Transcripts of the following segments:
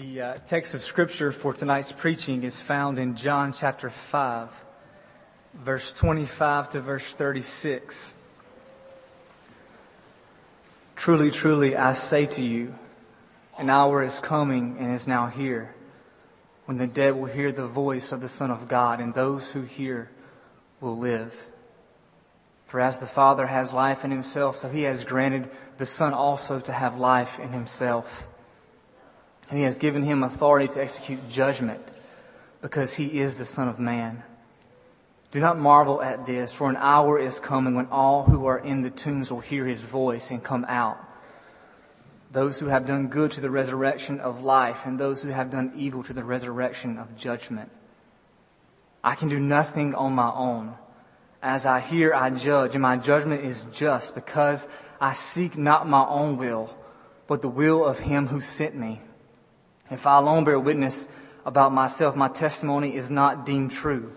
The uh, text of scripture for tonight's preaching is found in John chapter 5, verse 25 to verse 36. Truly, truly, I say to you, an hour is coming and is now here when the dead will hear the voice of the Son of God, and those who hear will live. For as the Father has life in himself, so he has granted the Son also to have life in himself. And he has given him authority to execute judgment because he is the Son of Man. Do not marvel at this, for an hour is coming when all who are in the tombs will hear his voice and come out. Those who have done good to the resurrection of life, and those who have done evil to the resurrection of judgment. I can do nothing on my own. As I hear, I judge, and my judgment is just because I seek not my own will, but the will of him who sent me. If I alone bear witness about myself, my testimony is not deemed true.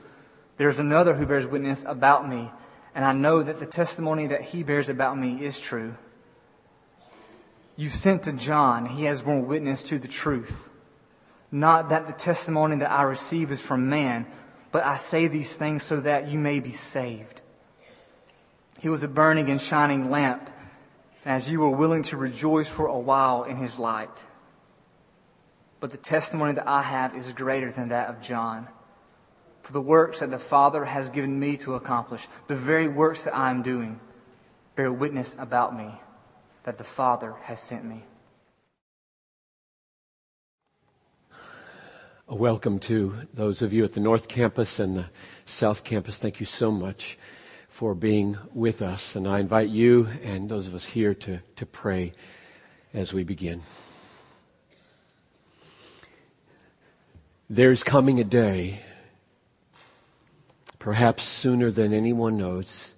There is another who bears witness about me, and I know that the testimony that he bears about me is true. You sent to John, he has borne witness to the truth. Not that the testimony that I receive is from man, but I say these things so that you may be saved. He was a burning and shining lamp, as you were willing to rejoice for a while in his light. But the testimony that I have is greater than that of John. For the works that the Father has given me to accomplish, the very works that I am doing, bear witness about me that the Father has sent me. A welcome to those of you at the North Campus and the South Campus. Thank you so much for being with us. And I invite you and those of us here to, to pray as we begin. There's coming a day, perhaps sooner than anyone knows,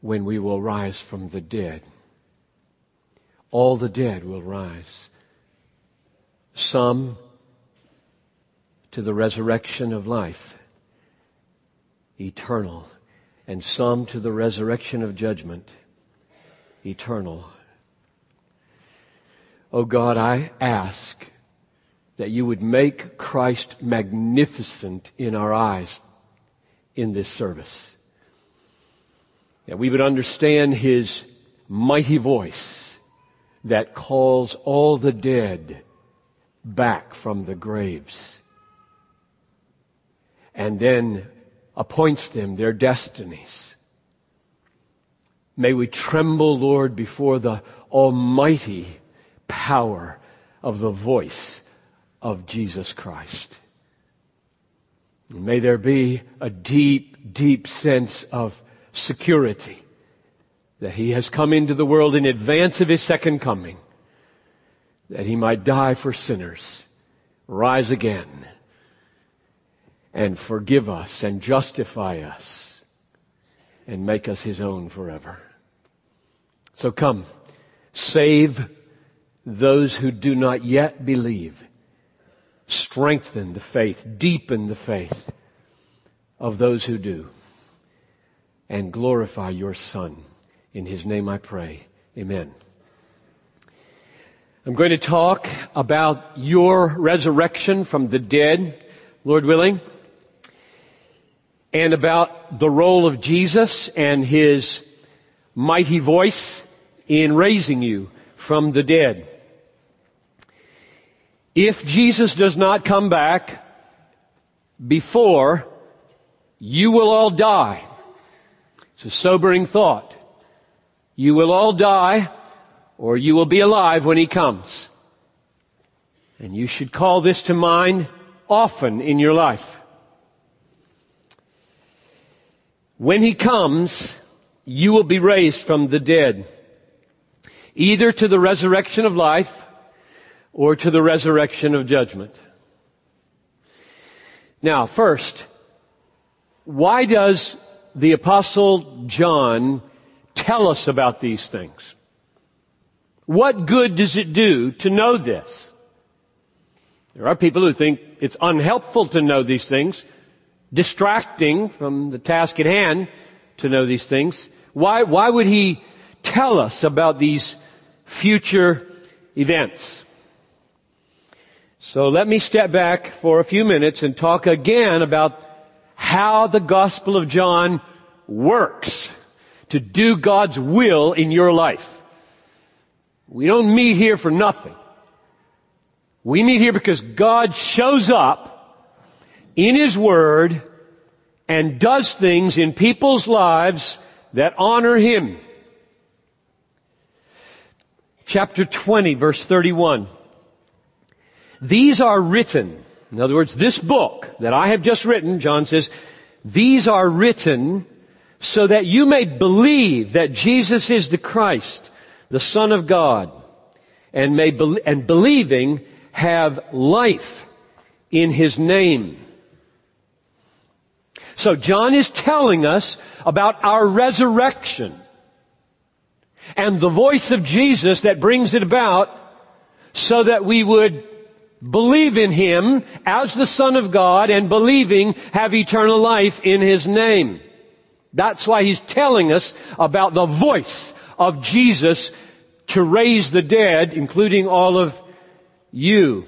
when we will rise from the dead. All the dead will rise. Some to the resurrection of life, eternal, and some to the resurrection of judgment, eternal. Oh God, I ask that you would make Christ magnificent in our eyes in this service. That we would understand his mighty voice that calls all the dead back from the graves and then appoints them their destinies. May we tremble, Lord, before the almighty power of the voice of Jesus Christ. May there be a deep, deep sense of security that he has come into the world in advance of his second coming, that he might die for sinners, rise again, and forgive us and justify us and make us his own forever. So come, save those who do not yet believe strengthen the faith, deepen the faith of those who do, and glorify your Son. In His name I pray. Amen. I'm going to talk about your resurrection from the dead, Lord willing, and about the role of Jesus and His mighty voice in raising you from the dead. If Jesus does not come back before, you will all die. It's a sobering thought. You will all die or you will be alive when he comes. And you should call this to mind often in your life. When he comes, you will be raised from the dead, either to the resurrection of life or to the resurrection of judgment. Now, first, why does the apostle John tell us about these things? What good does it do to know this? There are people who think it's unhelpful to know these things, distracting from the task at hand to know these things. Why, why would he tell us about these future events? So let me step back for a few minutes and talk again about how the Gospel of John works to do God's will in your life. We don't meet here for nothing. We meet here because God shows up in His Word and does things in people's lives that honor Him. Chapter 20 verse 31. These are written, in other words, this book that I have just written, John says, these are written so that you may believe that Jesus is the Christ, the Son of God, and may, be- and believing have life in His name. So John is telling us about our resurrection and the voice of Jesus that brings it about so that we would believe in Him as the Son of God and believing have eternal life in His name. That's why He's telling us about the voice of Jesus to raise the dead, including all of you.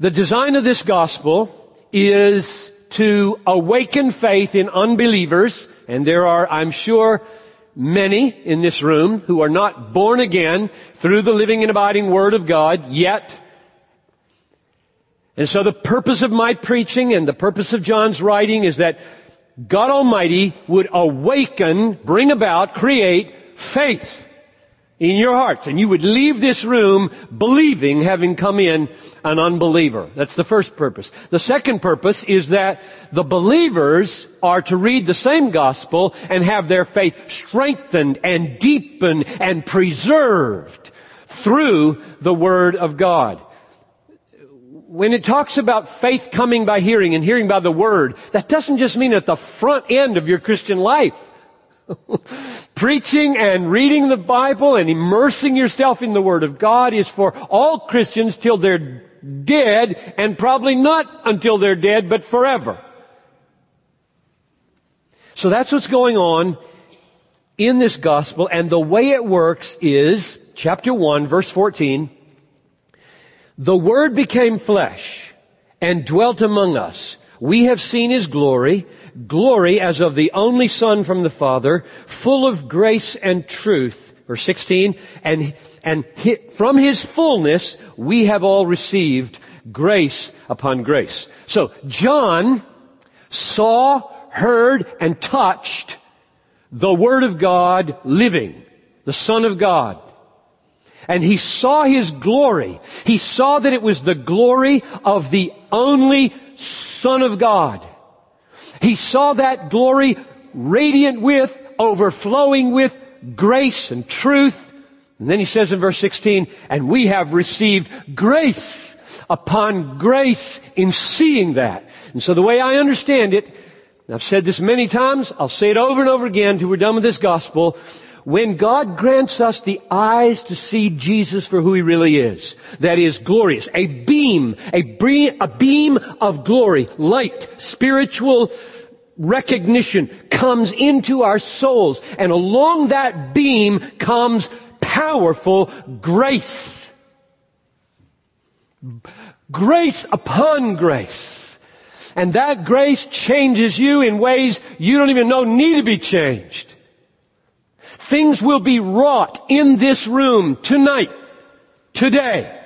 The design of this gospel is to awaken faith in unbelievers, and there are, I'm sure, many in this room who are not born again through the living and abiding Word of God yet. And so the purpose of my preaching and the purpose of John's writing is that God Almighty would awaken, bring about, create faith in your hearts. And you would leave this room believing having come in an unbeliever. That's the first purpose. The second purpose is that the believers are to read the same gospel and have their faith strengthened and deepened and preserved through the Word of God. When it talks about faith coming by hearing and hearing by the Word, that doesn't just mean at the front end of your Christian life. Preaching and reading the Bible and immersing yourself in the Word of God is for all Christians till they're dead and probably not until they're dead, but forever. So that's what's going on in this gospel and the way it works is chapter 1 verse 14 the word became flesh and dwelt among us we have seen his glory glory as of the only Son from the Father, full of grace and truth. Verse 16, and, and from his fullness we have all received grace upon grace. So John saw, heard, and touched the Word of God living, the Son of God. And he saw his glory. He saw that it was the glory of the only Son of God. He saw that glory radiant with, overflowing with grace and truth. And then he says in verse 16, and we have received grace upon grace in seeing that. And so the way I understand it, I've said this many times, I'll say it over and over again till we're done with this gospel. When God grants us the eyes to see Jesus for who He really is, that is glorious, a beam, a, a beam of glory, light, spiritual recognition comes into our souls, and along that beam comes powerful grace. Grace upon grace. And that grace changes you in ways you don't even know need to be changed. Things will be wrought in this room tonight, today,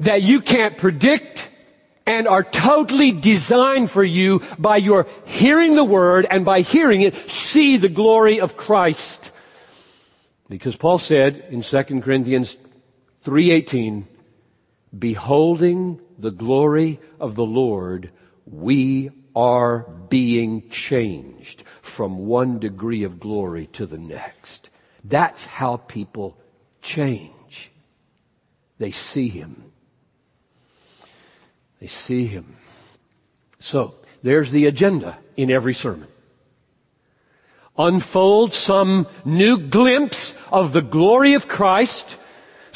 that you can't predict and are totally designed for you by your hearing the word and by hearing it see the glory of Christ. Because Paul said in 2 Corinthians 3:18, beholding the glory of the Lord, we are being changed from one degree of glory to the next. That's how people change. They see Him. They see Him. So, there's the agenda in every sermon. Unfold some new glimpse of the glory of Christ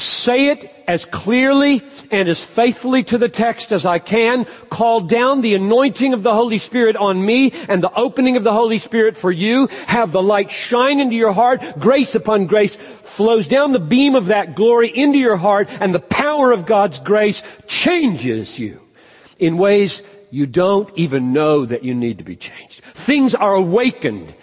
say it as clearly and as faithfully to the text as I can, call down the anointing of the Holy Spirit on me and the opening of the Holy Spirit for you, have the light shine into your heart, grace upon grace flows down the beam of that glory into your heart, and the power of God's grace changes you in ways you don't even know that you need to be changed. Things are awakened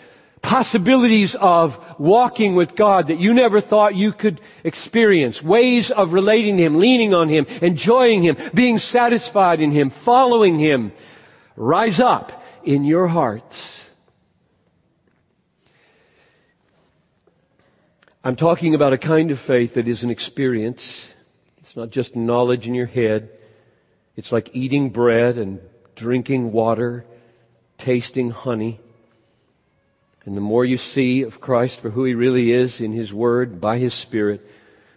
possibilities of walking with God that you never thought you could experience, ways of relating to Him, leaning on Him, enjoying Him, being satisfied in Him, following Him, rise up in your hearts. I'm talking about a kind of faith that is an experience. It's not just knowledge in your head. It's like eating bread and drinking water, tasting honey. And the more you see of Christ for who He really is in His Word, by His Spirit,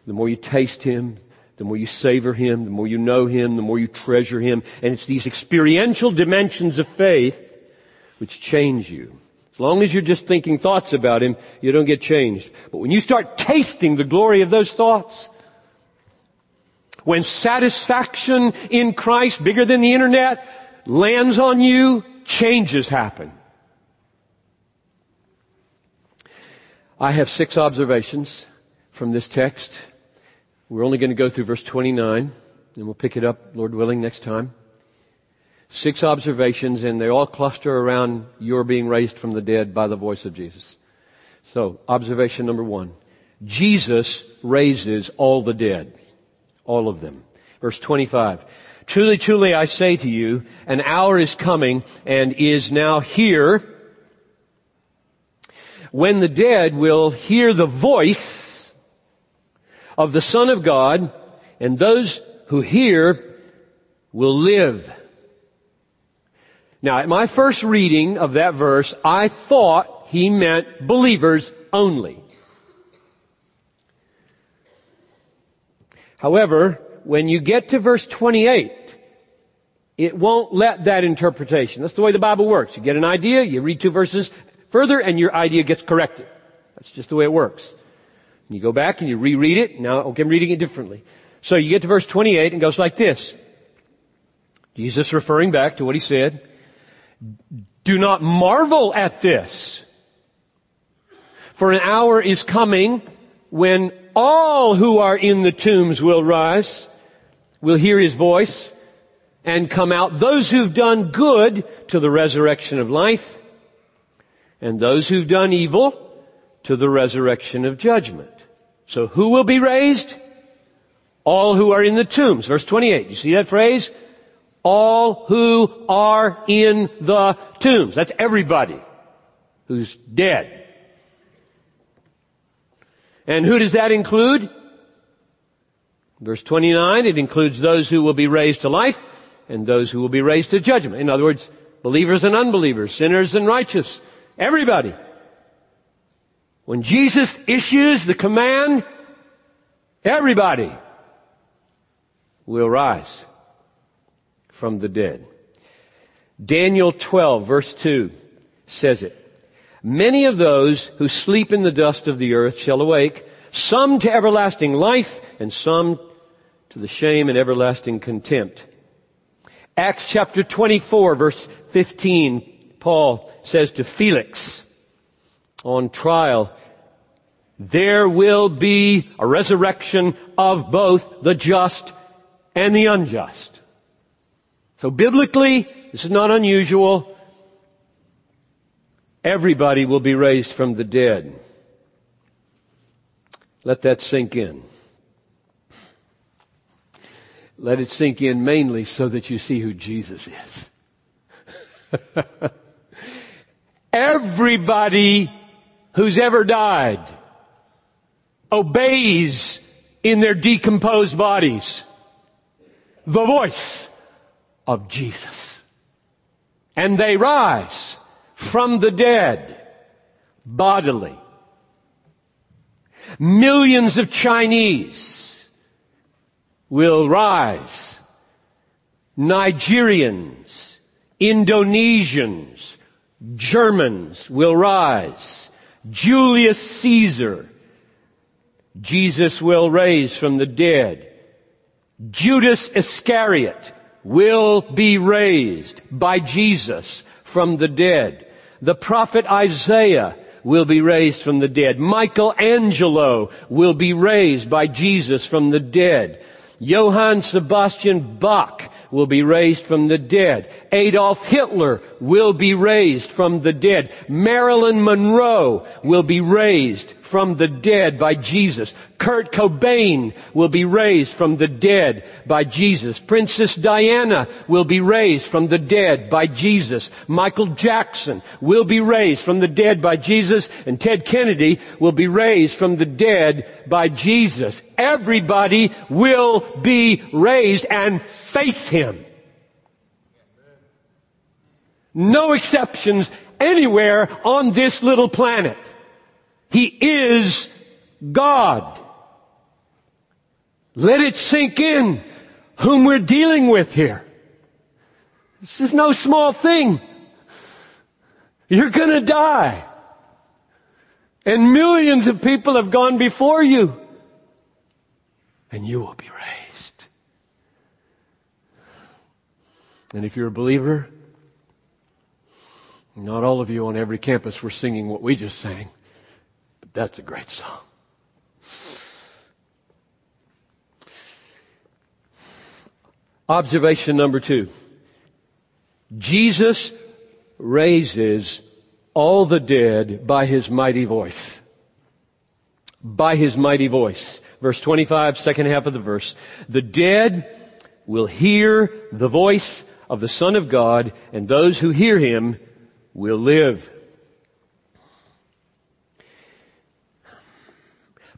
the more you taste Him, the more you savor Him, the more you know Him, the more you treasure Him. And it's these experiential dimensions of faith which change you. As long as you're just thinking thoughts about Him, you don't get changed. But when you start tasting the glory of those thoughts, when satisfaction in Christ, bigger than the internet, lands on you, changes happen. I have six observations from this text. We're only going to go through verse 29, and we'll pick it up, Lord willing, next time. Six observations, and they all cluster around your being raised from the dead by the voice of Jesus. So, observation number one. Jesus raises all the dead. All of them. Verse 25. Truly, truly, I say to you, an hour is coming and is now here when the dead will hear the voice of the Son of God, and those who hear will live. Now, at my first reading of that verse, I thought he meant believers only. However, when you get to verse 28, it won't let that interpretation. That's the way the Bible works. You get an idea, you read two verses, further and your idea gets corrected. That's just the way it works. And you go back and you reread it. Now, okay, I'm reading it differently. So you get to verse 28 and goes like this. Jesus referring back to what he said. Do not marvel at this. For an hour is coming when all who are in the tombs will rise, will hear his voice, and come out. Those who've done good to the resurrection of life, and those who've done evil to the resurrection of judgment. So who will be raised? All who are in the tombs. Verse 28. You see that phrase? All who are in the tombs. That's everybody who's dead. And who does that include? Verse 29, it includes those who will be raised to life and those who will be raised to judgment. In other words, believers and unbelievers, sinners and righteous, Everybody. When Jesus issues the command, everybody will rise from the dead. Daniel 12 verse 2 says it. Many of those who sleep in the dust of the earth shall awake, some to everlasting life and some to the shame and everlasting contempt. Acts chapter 24 verse 15 Paul says to Felix on trial, there will be a resurrection of both the just and the unjust. So biblically, this is not unusual. Everybody will be raised from the dead. Let that sink in. Let it sink in mainly so that you see who Jesus is. Everybody who's ever died obeys in their decomposed bodies the voice of Jesus. And they rise from the dead bodily. Millions of Chinese will rise. Nigerians, Indonesians, Germans will rise. Julius Caesar, Jesus will raise from the dead. Judas Iscariot will be raised by Jesus from the dead. The prophet Isaiah will be raised from the dead. Michelangelo will be raised by Jesus from the dead. Johann Sebastian Bach will be raised from the dead. Adolf Hitler will be raised from the dead. Marilyn Monroe will be raised from the dead by Jesus. Kurt Cobain will be raised from the dead by Jesus. Princess Diana will be raised from the dead by Jesus. Michael Jackson will be raised from the dead by Jesus. And Ted Kennedy will be raised from the dead by Jesus. Everybody will be raised and face Him. No exceptions anywhere on this little planet. He is God. Let it sink in whom we're dealing with here. This is no small thing. You're gonna die. And millions of people have gone before you. And you will be raised. And if you're a believer, not all of you on every campus were singing what we just sang. But that's a great song. Observation number two. Jesus raises all the dead by his mighty voice. By his mighty voice. Verse 25, second half of the verse. The dead will hear the voice of the Son of God, and those who hear him will live.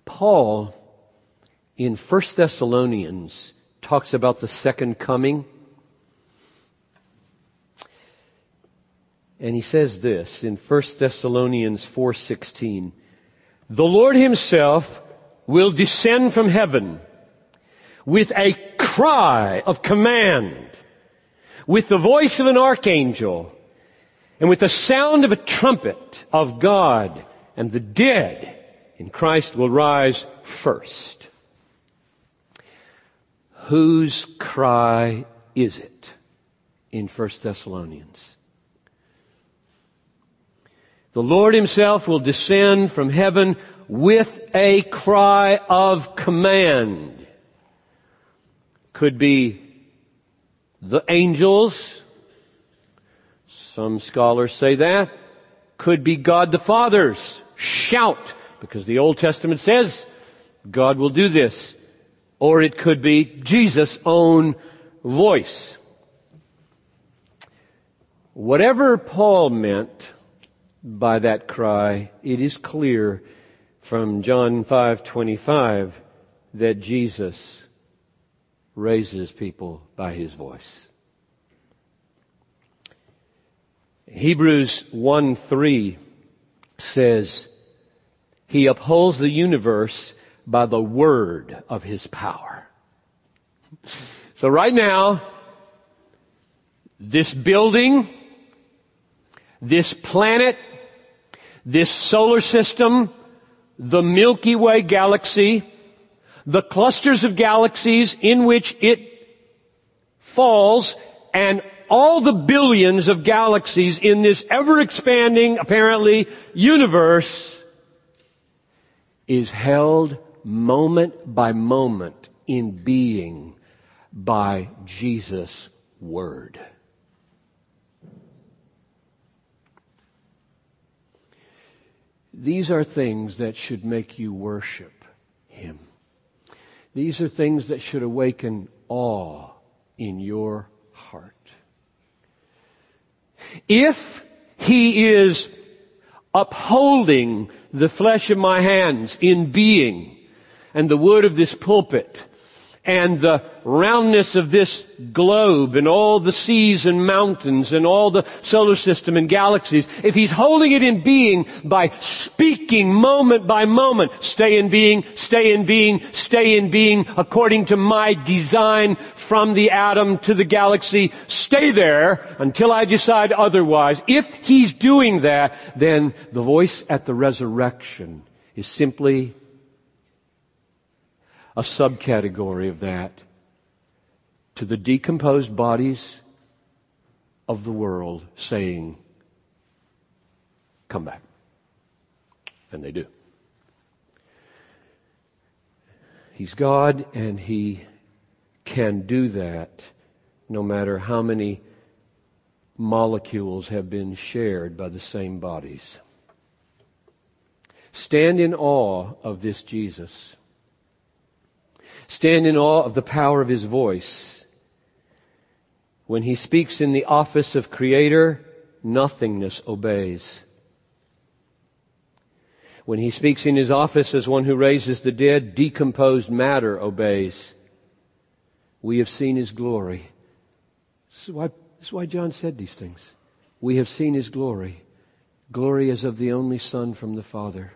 Paul in 1 Thessalonians talks about the second coming. And he says this in 1 Thessalonians 4:16, "The Lord himself will descend from heaven with a cry of command, with the voice of an archangel, and with the sound of a trumpet of God, and the dead in Christ will rise first. Whose cry is it in 1 Thessalonians? The Lord himself will descend from heaven with a cry of command. Could be the angels. Some scholars say that. Could be God the Father's shout because the Old Testament says God will do this. Or it could be Jesus' own voice. Whatever Paul meant by that cry, it is clear from John 5:25 that Jesus raises people by his voice. Hebrews 1 3 says he upholds the universe by the word of his power. So right now, this building, this planet, this solar system, the Milky Way galaxy, the clusters of galaxies in which it falls, and all the billions of galaxies in this ever expanding, apparently, universe is held moment by moment in being by Jesus' Word. These are things that should make you worship Him. These are things that should awaken awe in your heart. If He is upholding the flesh of my hands in being and the wood of this pulpit and the roundness of this globe and all the seas and mountains and all the solar system and galaxies, if he's holding it in being by speaking moment by moment, stay in being, stay in being, stay in being according to my design from the atom to the galaxy, stay there until I decide otherwise. If he's doing that, then the voice at the resurrection is simply a subcategory of that to the decomposed bodies of the world saying, Come back. And they do. He's God and He can do that no matter how many molecules have been shared by the same bodies. Stand in awe of this Jesus. Stand in awe of the power of his voice. When he speaks in the office of creator, nothingness obeys. When he speaks in his office as one who raises the dead, decomposed matter obeys. We have seen his glory. This is why, this is why John said these things. We have seen his glory. Glory as of the only Son from the Father.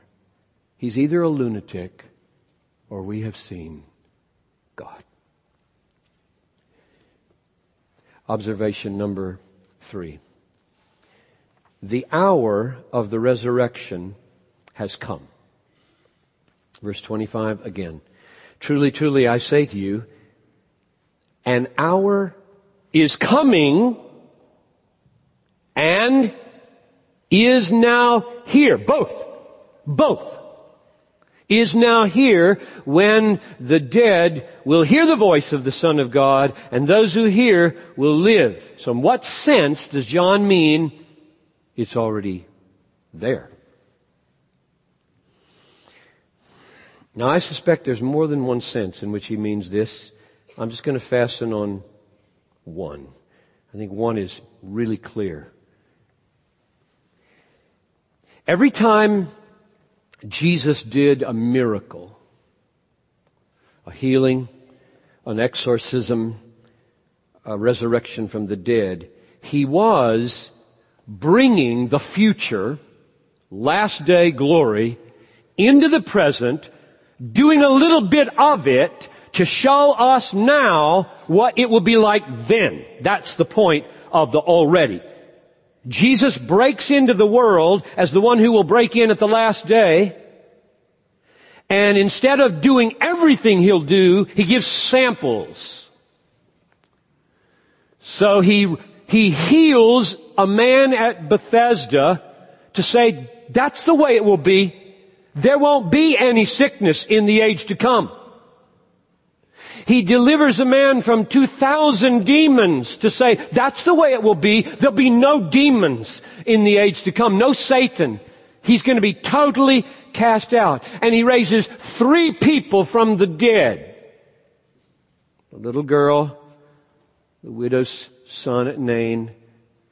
He's either a lunatic or we have seen God. Observation number three. The hour of the resurrection has come. Verse 25 again. Truly, truly, I say to you, an hour is coming and is now here. Both. Both. Is now here when the dead will hear the voice of the Son of God and those who hear will live. So in what sense does John mean it's already there? Now, I suspect there's more than one sense in which he means this. I'm just going to fasten on one. I think one is really clear. Every time Jesus did a miracle, a healing, an exorcism, a resurrection from the dead, he was bringing the future, last day glory, into the present doing a little bit of it to show us now what it will be like then. That's the point of the already. Jesus breaks into the world as the one who will break in at the last day. And instead of doing everything he'll do, he gives samples. So he, he heals a man at Bethesda to say, that's the way it will be there won't be any sickness in the age to come. He delivers a man from 2,000 demons to say, that's the way it will be. There'll be no demons in the age to come. No Satan. He's going to be totally cast out. And he raises three people from the dead. A little girl, the widow's son at Nain,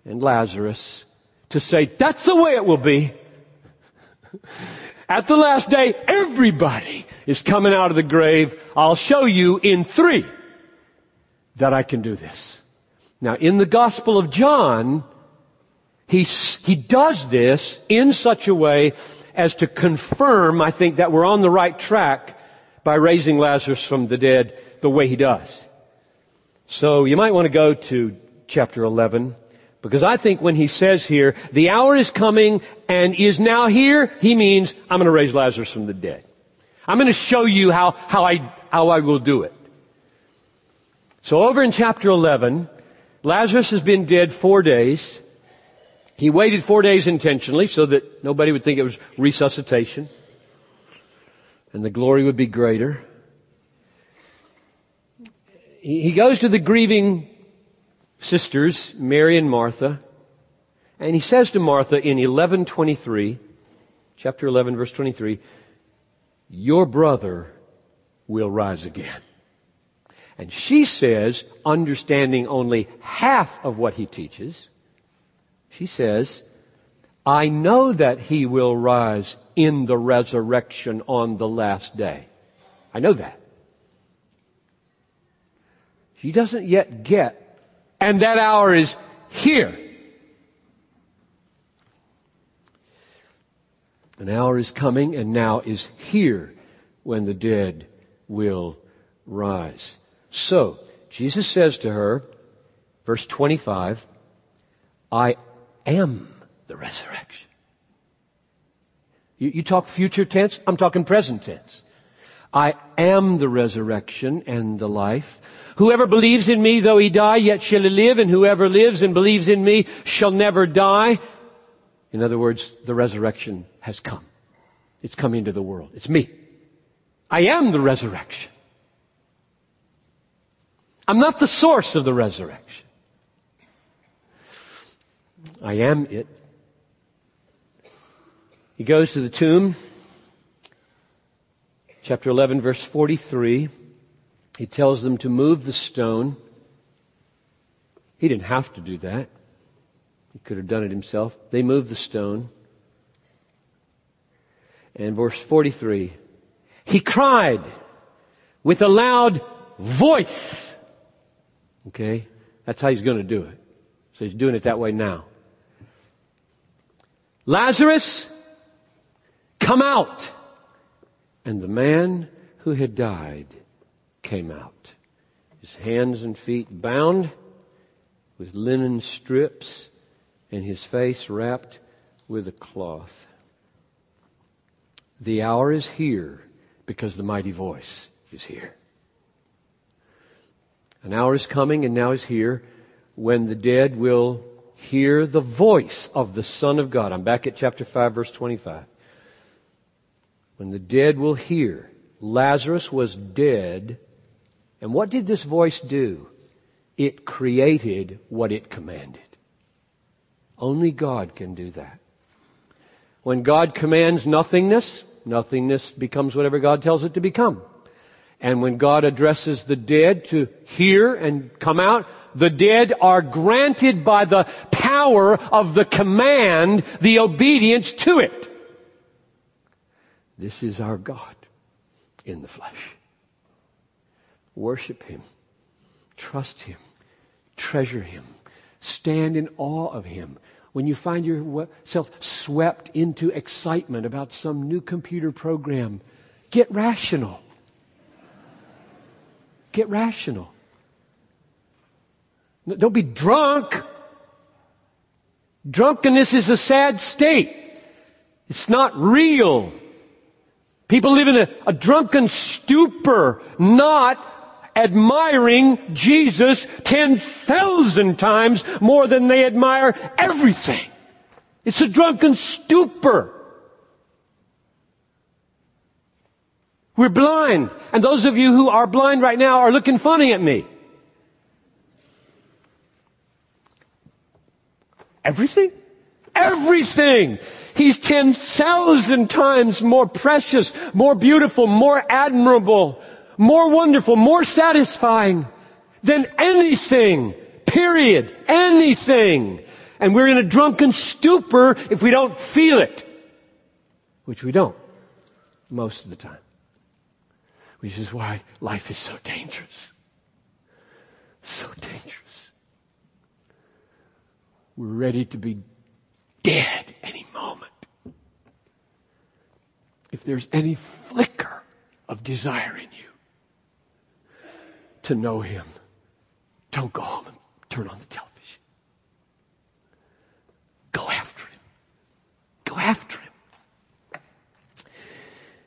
and Lazarus to say, that's the way it will be. At the last day, everybody is coming out of the grave. I'll show you in three that I can do this. Now, in the Gospel of John, he, he does this in such a way as to confirm, I think, that we're on the right track by raising Lazarus from the dead the way he does. So you might want to go to chapter 11 because I think when he says here, the hour is coming and is now here, he means, I'm going to raise Lazarus from the dead. I'm going to show you how, how I, how I will do it. So over in chapter 11, Lazarus has been dead four days. He waited four days intentionally so that nobody would think it was resuscitation and the glory would be greater. He goes to the grieving sisters, Mary and Martha, and he says to Martha in 1123, chapter 11 verse 23, your brother will rise again. And she says, understanding only half of what he teaches, she says, I know that he will rise in the resurrection on the last day. I know that. She doesn't yet get and that hour is here. An hour is coming and now is here when the dead will rise. So, Jesus says to her, verse 25, I am the resurrection. You, you talk future tense, I'm talking present tense. I am the resurrection and the life. Whoever believes in me, though he die, yet shall he live, and whoever lives and believes in me shall never die. In other words, the resurrection has come. It's come into the world. It's me. I am the resurrection. I'm not the source of the resurrection. I am it. He goes to the tomb. Chapter 11 verse 43. He tells them to move the stone. He didn't have to do that. He could have done it himself. They moved the stone. And verse 43. He cried with a loud voice. Okay? That's how he's going to do it. So he's doing it that way now. Lazarus, come out. And the man who had died came out. His hands and feet bound with linen strips and his face wrapped with a cloth. The hour is here because the mighty voice is here. An hour is coming and now is here when the dead will hear the voice of the Son of God. I'm back at chapter 5 verse 25. When the dead will hear, Lazarus was dead, and what did this voice do? It created what it commanded. Only God can do that. When God commands nothingness, nothingness becomes whatever God tells it to become. And when God addresses the dead to hear and come out, the dead are granted by the power of the command the obedience to it. This is our God in the flesh. Worship Him. Trust Him. Treasure Him. Stand in awe of Him. When you find yourself swept into excitement about some new computer program, get rational. Get rational. Don't be drunk. Drunkenness is a sad state. It's not real. People live in a, a drunken stupor, not admiring Jesus 10,000 times more than they admire everything. It's a drunken stupor. We're blind. And those of you who are blind right now are looking funny at me. Everything? Everything! He's 10,000 times more precious, more beautiful, more admirable, more wonderful, more satisfying than anything. Period. Anything. And we're in a drunken stupor if we don't feel it. Which we don't. Most of the time. Which is why life is so dangerous. So dangerous. We're ready to be dead any moment. If there's any flicker of desire in you to know Him, don't go home and turn on the television. Go after Him. Go after Him.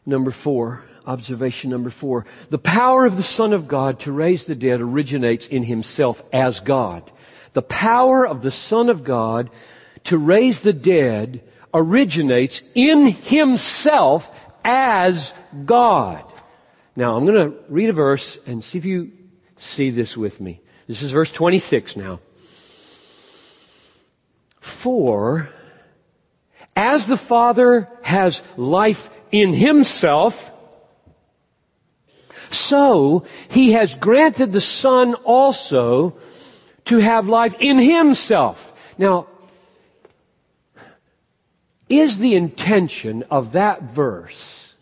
Number four, observation number four. The power of the Son of God to raise the dead originates in Himself as God. The power of the Son of God to raise the dead originates in Himself as God. Now, I'm going to read a verse and see if you see this with me. This is verse 26 now. For as the Father has life in Himself, so He has granted the Son also to have life in Himself. Now, is the intention of that verse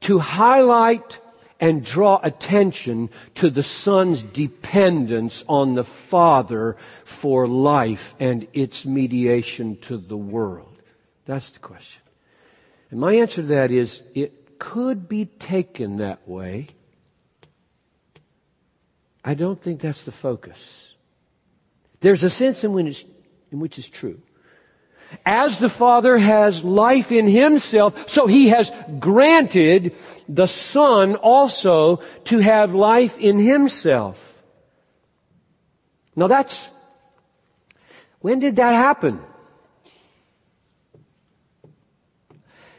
to highlight and draw attention to the Son's dependence on the Father for life and its mediation to the world? That's the question. And my answer to that is it could be taken that way. I don't think that's the focus. There's a sense in which it's, in which it's true. As the Father has life in Himself, so He has granted the Son also to have life in Himself. Now that's, when did that happen?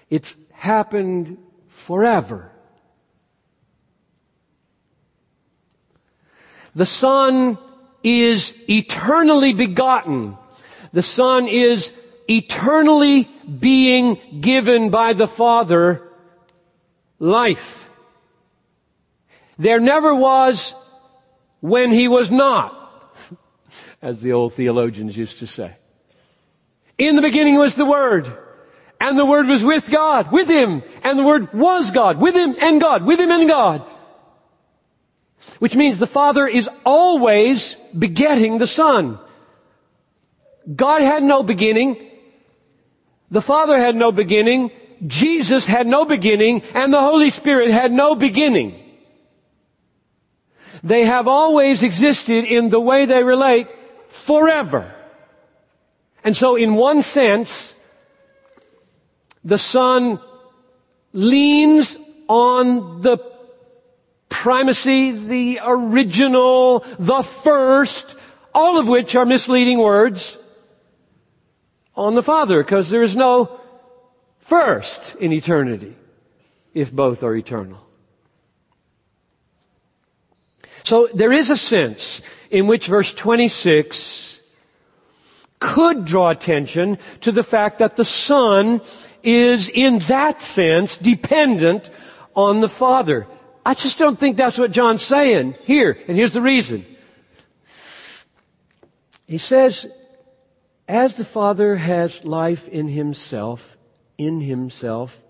It's happened forever. The Son is eternally begotten. The Son is eternally being given by the Father life. There never was when He was not, as the old theologians used to say. In the beginning was the Word, and the Word was with God, with Him, and the Word was God, with Him and God, with Him and God. Which means the Father is always begetting the Son. God had no beginning. The Father had no beginning. Jesus had no beginning. And the Holy Spirit had no beginning. They have always existed in the way they relate forever. And so in one sense, the Son leans on the primacy, the original, the first, all of which are misleading words on the Father, because there is no first in eternity if both are eternal. So there is a sense in which verse 26 could draw attention to the fact that the Son is in that sense dependent on the Father. I just don't think that's what John's saying here, and here's the reason. He says, as the Father has life in himself, in himself,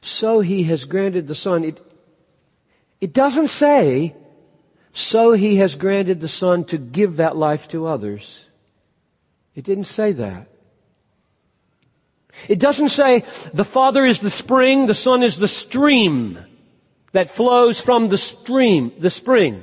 so he has granted the Son. It, it doesn't say, so he has granted the Son to give that life to others. It didn't say that. It doesn't say the Father is the spring, the Son is the stream that flows from the stream, the spring.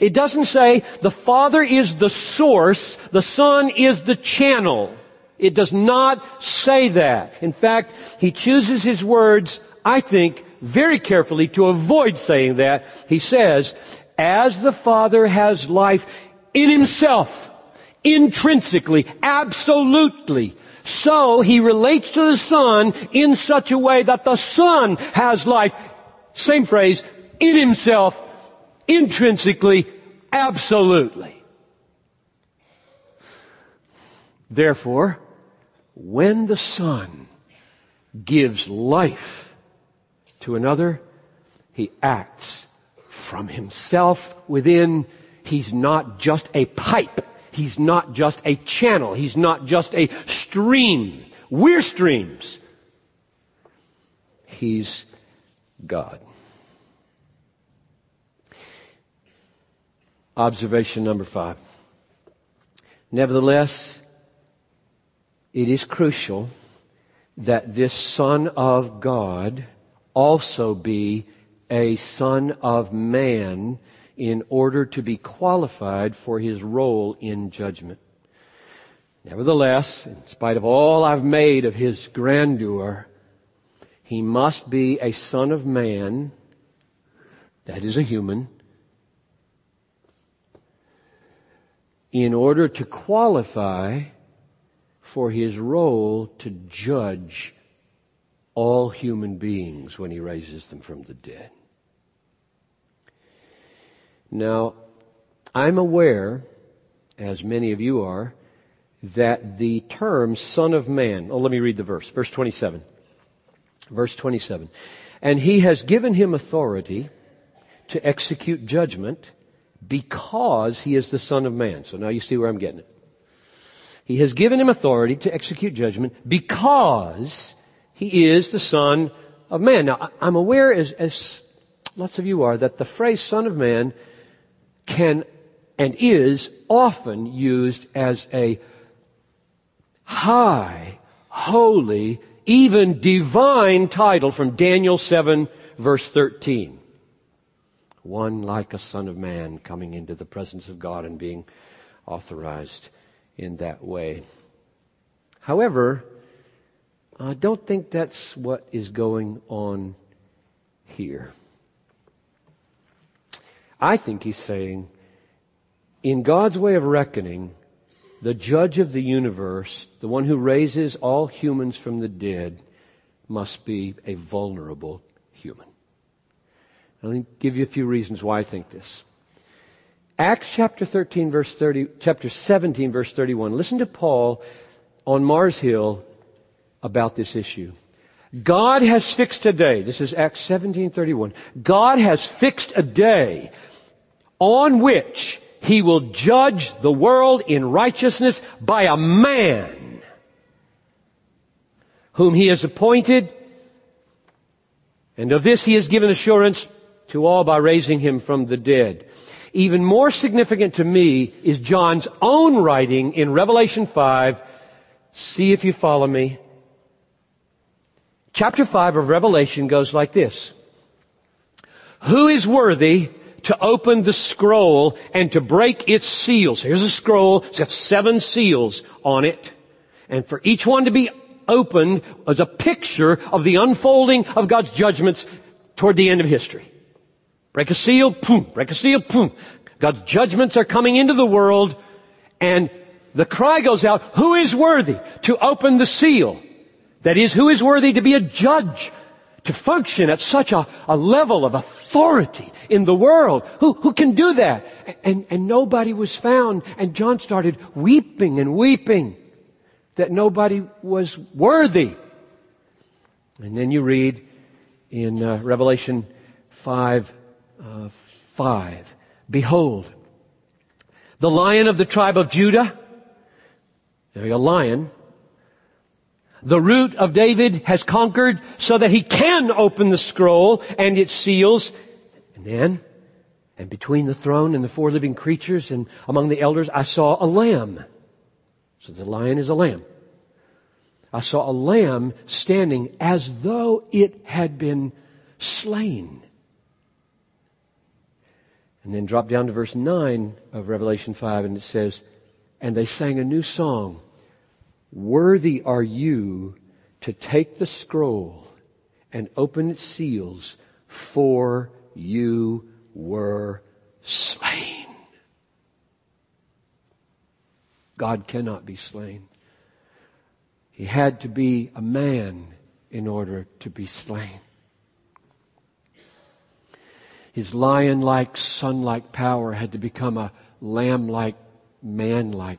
It doesn't say the Father is the source, the Son is the channel. It does not say that. In fact, he chooses his words, I think, very carefully to avoid saying that. He says, as the Father has life in himself, intrinsically, absolutely, so he relates to the Son in such a way that the Son has life, same phrase, in himself, intrinsically, absolutely. Therefore, when the Son gives life to another, he acts from himself within. He's not just a pipe. He's not just a channel. He's not just a stream. We're streams. He's God. Observation number five. Nevertheless, it is crucial that this Son of God also be a Son of Man in order to be qualified for his role in judgment. Nevertheless, in spite of all I've made of his grandeur, he must be a Son of Man, that is a human, in order to qualify for his role to judge all human beings when he raises them from the dead. Now, I'm aware, as many of you are, that the term Son of Man, oh, let me read the verse, verse 27. Verse 27. And he has given him authority to execute judgment because he is the Son of Man. So now you see where I'm getting it. He has given him authority to execute judgment because he is the Son of Man. Now, I'm aware, as, as lots of you are, that the phrase Son of Man can and is often used as a high, holy, even divine title from Daniel 7 verse 13 one like a son of man coming into the presence of God and being authorized in that way. However, I don't think that's what is going on here. I think he's saying, in God's way of reckoning, the judge of the universe, the one who raises all humans from the dead, must be a vulnerable human. Let me give you a few reasons why I think this. Acts chapter 13 verse 30, chapter 17 verse 31. Listen to Paul on Mars Hill about this issue. God has fixed a day. This is Acts 17:31. God has fixed a day on which he will judge the world in righteousness by a man whom he has appointed and of this he has given assurance to all by raising him from the dead. Even more significant to me is John's own writing in Revelation 5. See if you follow me. Chapter 5 of Revelation goes like this. Who is worthy to open the scroll and to break its seals? Here's a scroll. It's got seven seals on it. And for each one to be opened as a picture of the unfolding of God's judgments toward the end of history. Break a seal, boom. Break a seal, boom. God's judgments are coming into the world and the cry goes out, who is worthy to open the seal? That is, who is worthy to be a judge, to function at such a, a level of authority in the world? Who, who can do that? And, and nobody was found. And John started weeping and weeping that nobody was worthy. And then you read in uh, Revelation 5, uh, 5. Behold, the lion of the tribe of Judah, there's a lion, the root of David has conquered so that he can open the scroll and its seals. And then, and between the throne and the four living creatures and among the elders, I saw a lamb. So the lion is a lamb. I saw a lamb standing as though it had been slain. And then drop down to verse 9 of Revelation 5 and it says, And they sang a new song. Worthy are you to take the scroll and open its seals, for you were slain. God cannot be slain. He had to be a man in order to be slain. His lion like, son like power had to become a lamb like, man like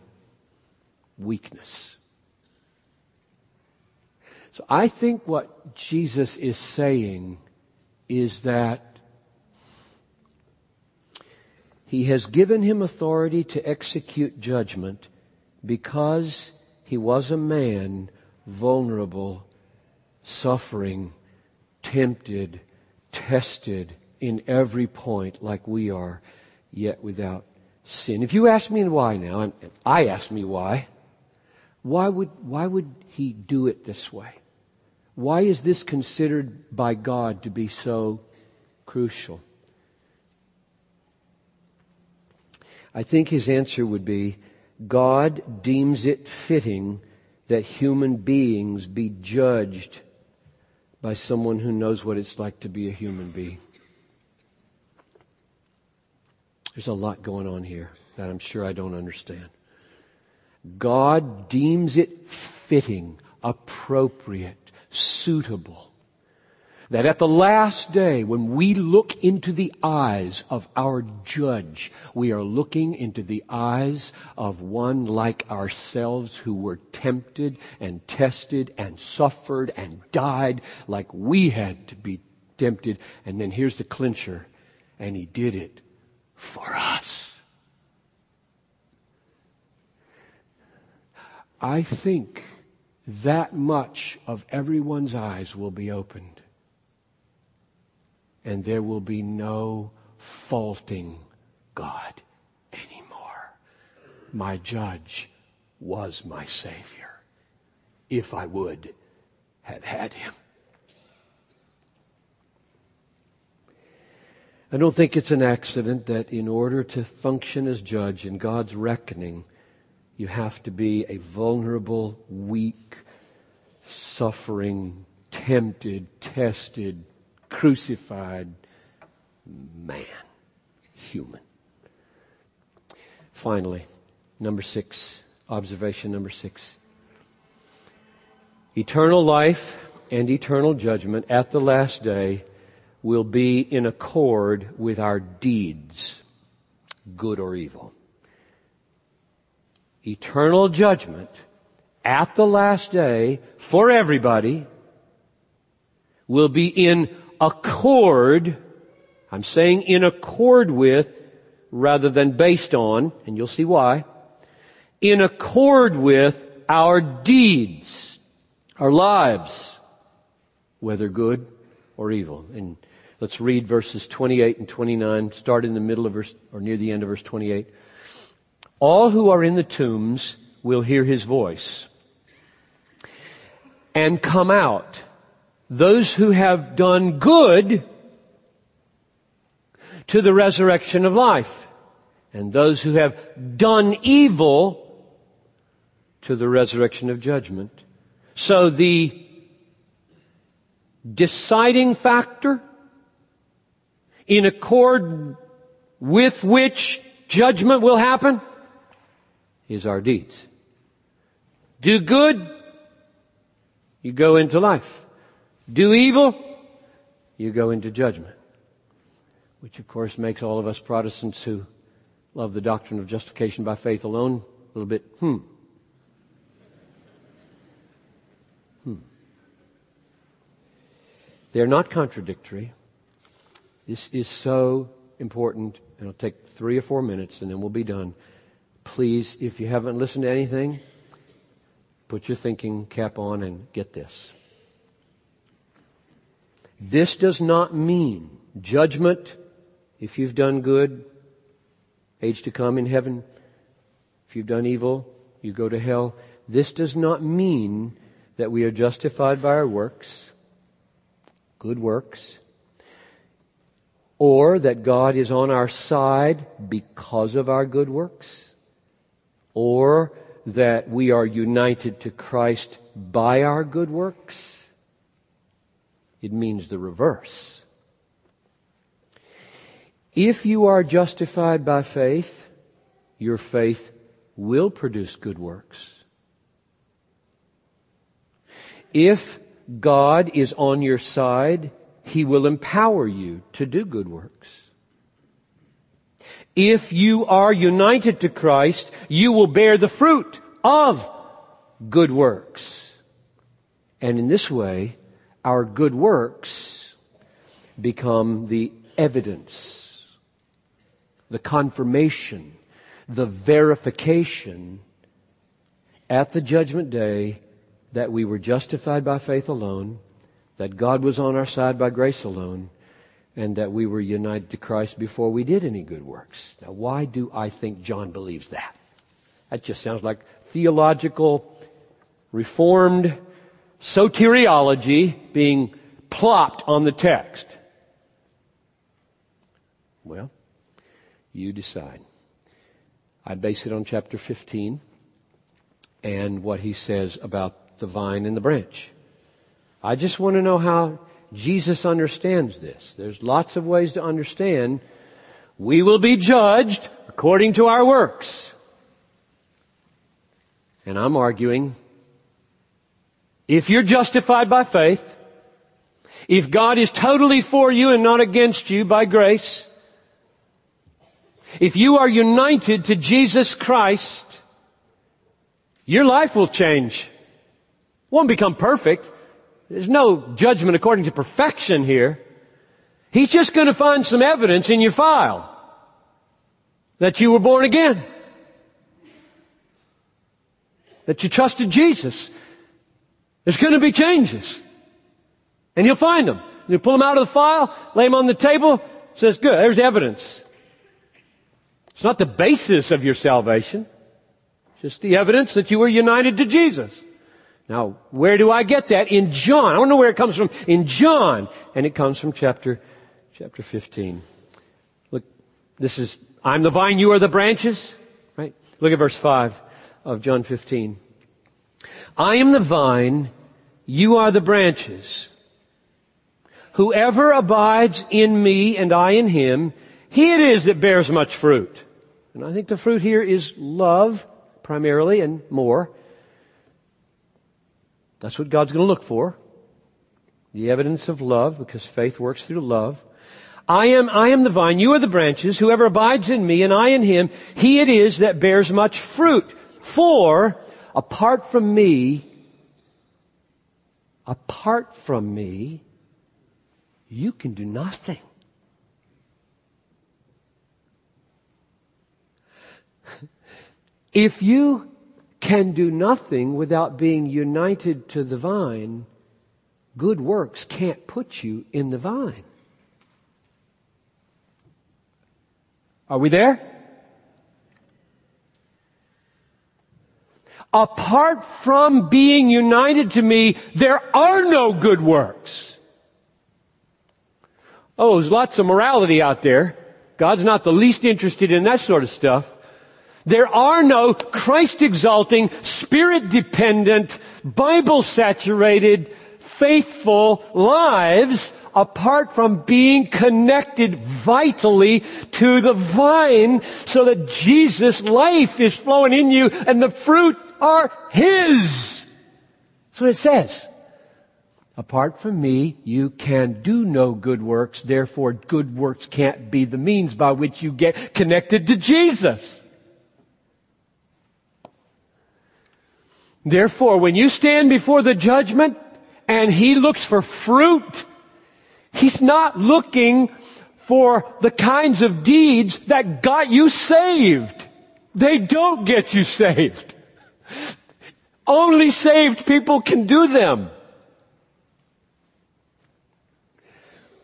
weakness. So I think what Jesus is saying is that he has given him authority to execute judgment because he was a man vulnerable, suffering, tempted, tested, in every point like we are, yet without sin. If you ask me why now, and I ask me why, why would, why would he do it this way? Why is this considered by God to be so crucial? I think his answer would be God deems it fitting that human beings be judged by someone who knows what it's like to be a human being. There's a lot going on here that I'm sure I don't understand. God deems it fitting, appropriate, suitable that at the last day, when we look into the eyes of our judge, we are looking into the eyes of one like ourselves who were tempted and tested and suffered and died like we had to be tempted. And then here's the clincher. And he did it for us. I think that much of everyone's eyes will be opened. And there will be no faulting God anymore. My judge was my Savior, if I would have had him. I don't think it's an accident that in order to function as judge in God's reckoning, You have to be a vulnerable, weak, suffering, tempted, tested, crucified man, human. Finally, number six, observation number six. Eternal life and eternal judgment at the last day will be in accord with our deeds, good or evil. Eternal judgment at the last day for everybody will be in accord, I'm saying in accord with rather than based on, and you'll see why, in accord with our deeds, our lives, whether good or evil. And let's read verses 28 and 29, start in the middle of verse, or near the end of verse 28. All who are in the tombs will hear his voice and come out. Those who have done good to the resurrection of life. And those who have done evil to the resurrection of judgment. So the deciding factor in accord with which judgment will happen is our deeds. Do good, you go into life. Do evil, you go into judgment. Which of course makes all of us Protestants who love the doctrine of justification by faith alone a little bit, hmm. Hmm. They're not contradictory. This is so important, and it'll take three or four minutes and then we'll be done. Please, if you haven't listened to anything, put your thinking cap on and get this. This does not mean judgment if you've done good, age to come in heaven. If you've done evil, you go to hell. This does not mean that we are justified by our works, good works, or that God is on our side because of our good works, or that we are united to Christ by our good works. It means the reverse. If you are justified by faith, your faith will produce good works. If God is on your side, He will empower you to do good works. If you are united to Christ, you will bear the fruit of good works. And in this way, our good works become the evidence the confirmation, the verification at the judgment day that we were justified by faith alone, that God was on our side by grace alone, and that we were united to Christ before we did any good works. Now, why do I think John believes that? That just sounds like theological, reformed soteriology being plopped on the text. Well, you decide. I base it on chapter 15 and what he says about the vine and the branch. I just want to know how Jesus understands this. There's lots of ways to understand. We will be judged according to our works. And I'm arguing, if you're justified by faith, if God is totally for you and not against you by grace, if you are united to Jesus Christ, your life will change. Won't become perfect. There's no judgment according to perfection here. He's just going to find some evidence in your file that you were born again. That you trusted Jesus. There's going to be changes. And you'll find them. You pull them out of the file, lay them on the table, says, good, there's evidence. It's not the basis of your salvation. Just the evidence that you were united to Jesus. Now, where do I get that? In John. I don't know where it comes from. In John. And it comes from chapter, chapter 15. Look, this is, I'm the vine, you are the branches. Right? Look at verse 5. of John 15. I am the vine, you are the branches. Whoever abides in me and I in him, he it is that bears much fruit. And I think the fruit here is love, primarily, and more. That's what God's going to look for. The evidence of love, because faith works through love. I am, I am the vine, you are the branches. Whoever abides in me and I in him, he it is that bears much fruit. For, apart from me, apart from me, you can do nothing. If you can do nothing without being united to the vine, good works can't put you in the vine. Are we there? Apart from being united to me, there are no good works. Oh, there's lots of morality out there. God's not the least interested in that sort of stuff. There are no Christ exalting, spirit dependent, Bible saturated, faithful lives apart from being connected vitally to the vine so that Jesus' life is flowing in you and the fruit are His. That's what it says. Apart from me, you can do no good works. Therefore, good works can't be the means by which you get connected to Jesus. Therefore, when you stand before the judgment and he looks for fruit, he's not looking for the kinds of deeds that got you saved. They don't get you saved. Only saved people can do them.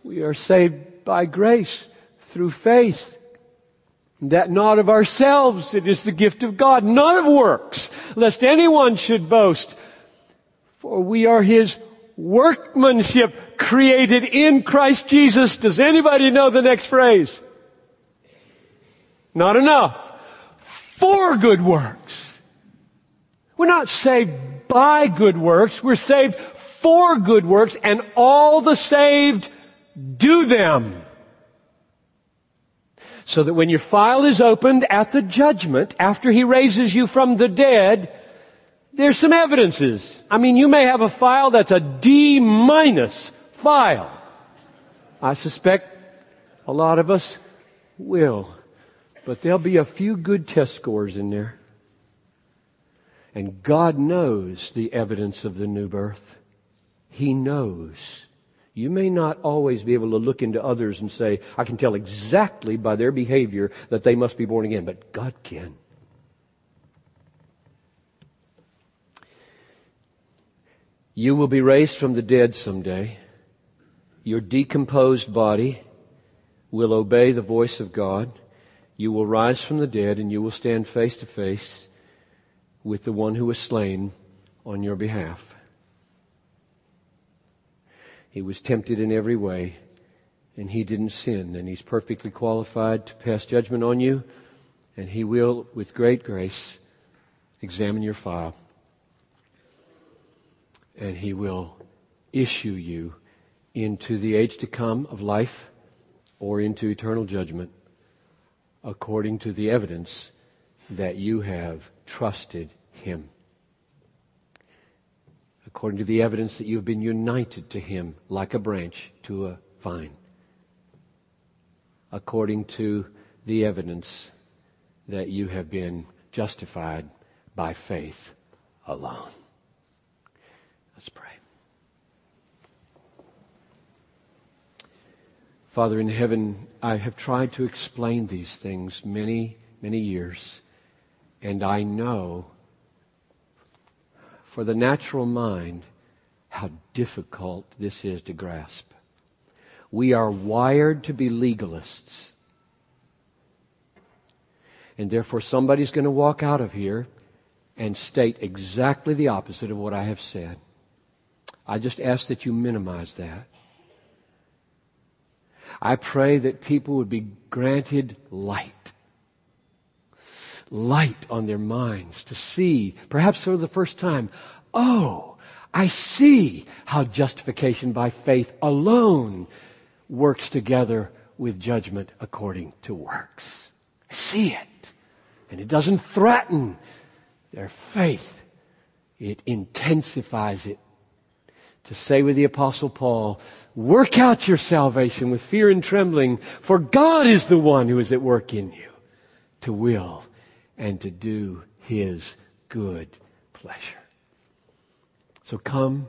We are saved by grace through faith that not of ourselves, it is the gift of God, not of works, lest anyone should boast. For we are His workmanship created in Christ Jesus. Does anybody know the next phrase? Not enough. For good works. We're not saved by good works. We're saved for good works and all the saved do them so that when your file is opened at the judgment, after he raises you from the dead, there's some evidences. I mean, you may have a file that's a D minus file. I suspect a lot of us will. But there'll be a few good test scores in there. And God knows the evidence of the new birth. He knows. You may not always be able to look into others and say, I can tell exactly by their behavior that they must be born again, but God can. You will be raised from the dead someday. Your decomposed body will obey the voice of God. You will rise from the dead and you will stand face to face with the one who was slain on your behalf. He was tempted in every way, and he didn't sin, and he's perfectly qualified to pass judgment on you, and he will, with great grace, examine your file, and he will issue you into the age to come of life or into eternal judgment according to the evidence that you have trusted him according to the evidence that you've been united to Him like a branch to a vine, according to the evidence that you have been justified by faith alone. Let's pray. Father in heaven, I have tried to explain these things many, many years, and I know for the natural mind how difficult this is to grasp. We are wired to be legalists. And therefore, somebody's going to walk out of here and state exactly the opposite of what I have said. I just ask that you minimize that. I pray that people would be granted light light on their minds to see, perhaps for the first time, oh, I see how justification by faith alone works together with judgment according to works. I see it. And it doesn't threaten their faith. It intensifies it. To say with the apostle Paul, work out your salvation with fear and trembling, for God is the one who is at work in you to will and to do his good pleasure. So come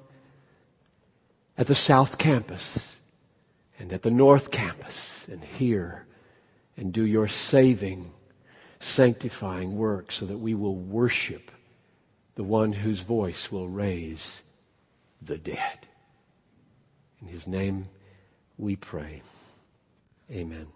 at the South Campus and at the North Campus and hear and do your saving, sanctifying work so that we will worship the one whose voice will raise the dead. In his name we pray. Amen.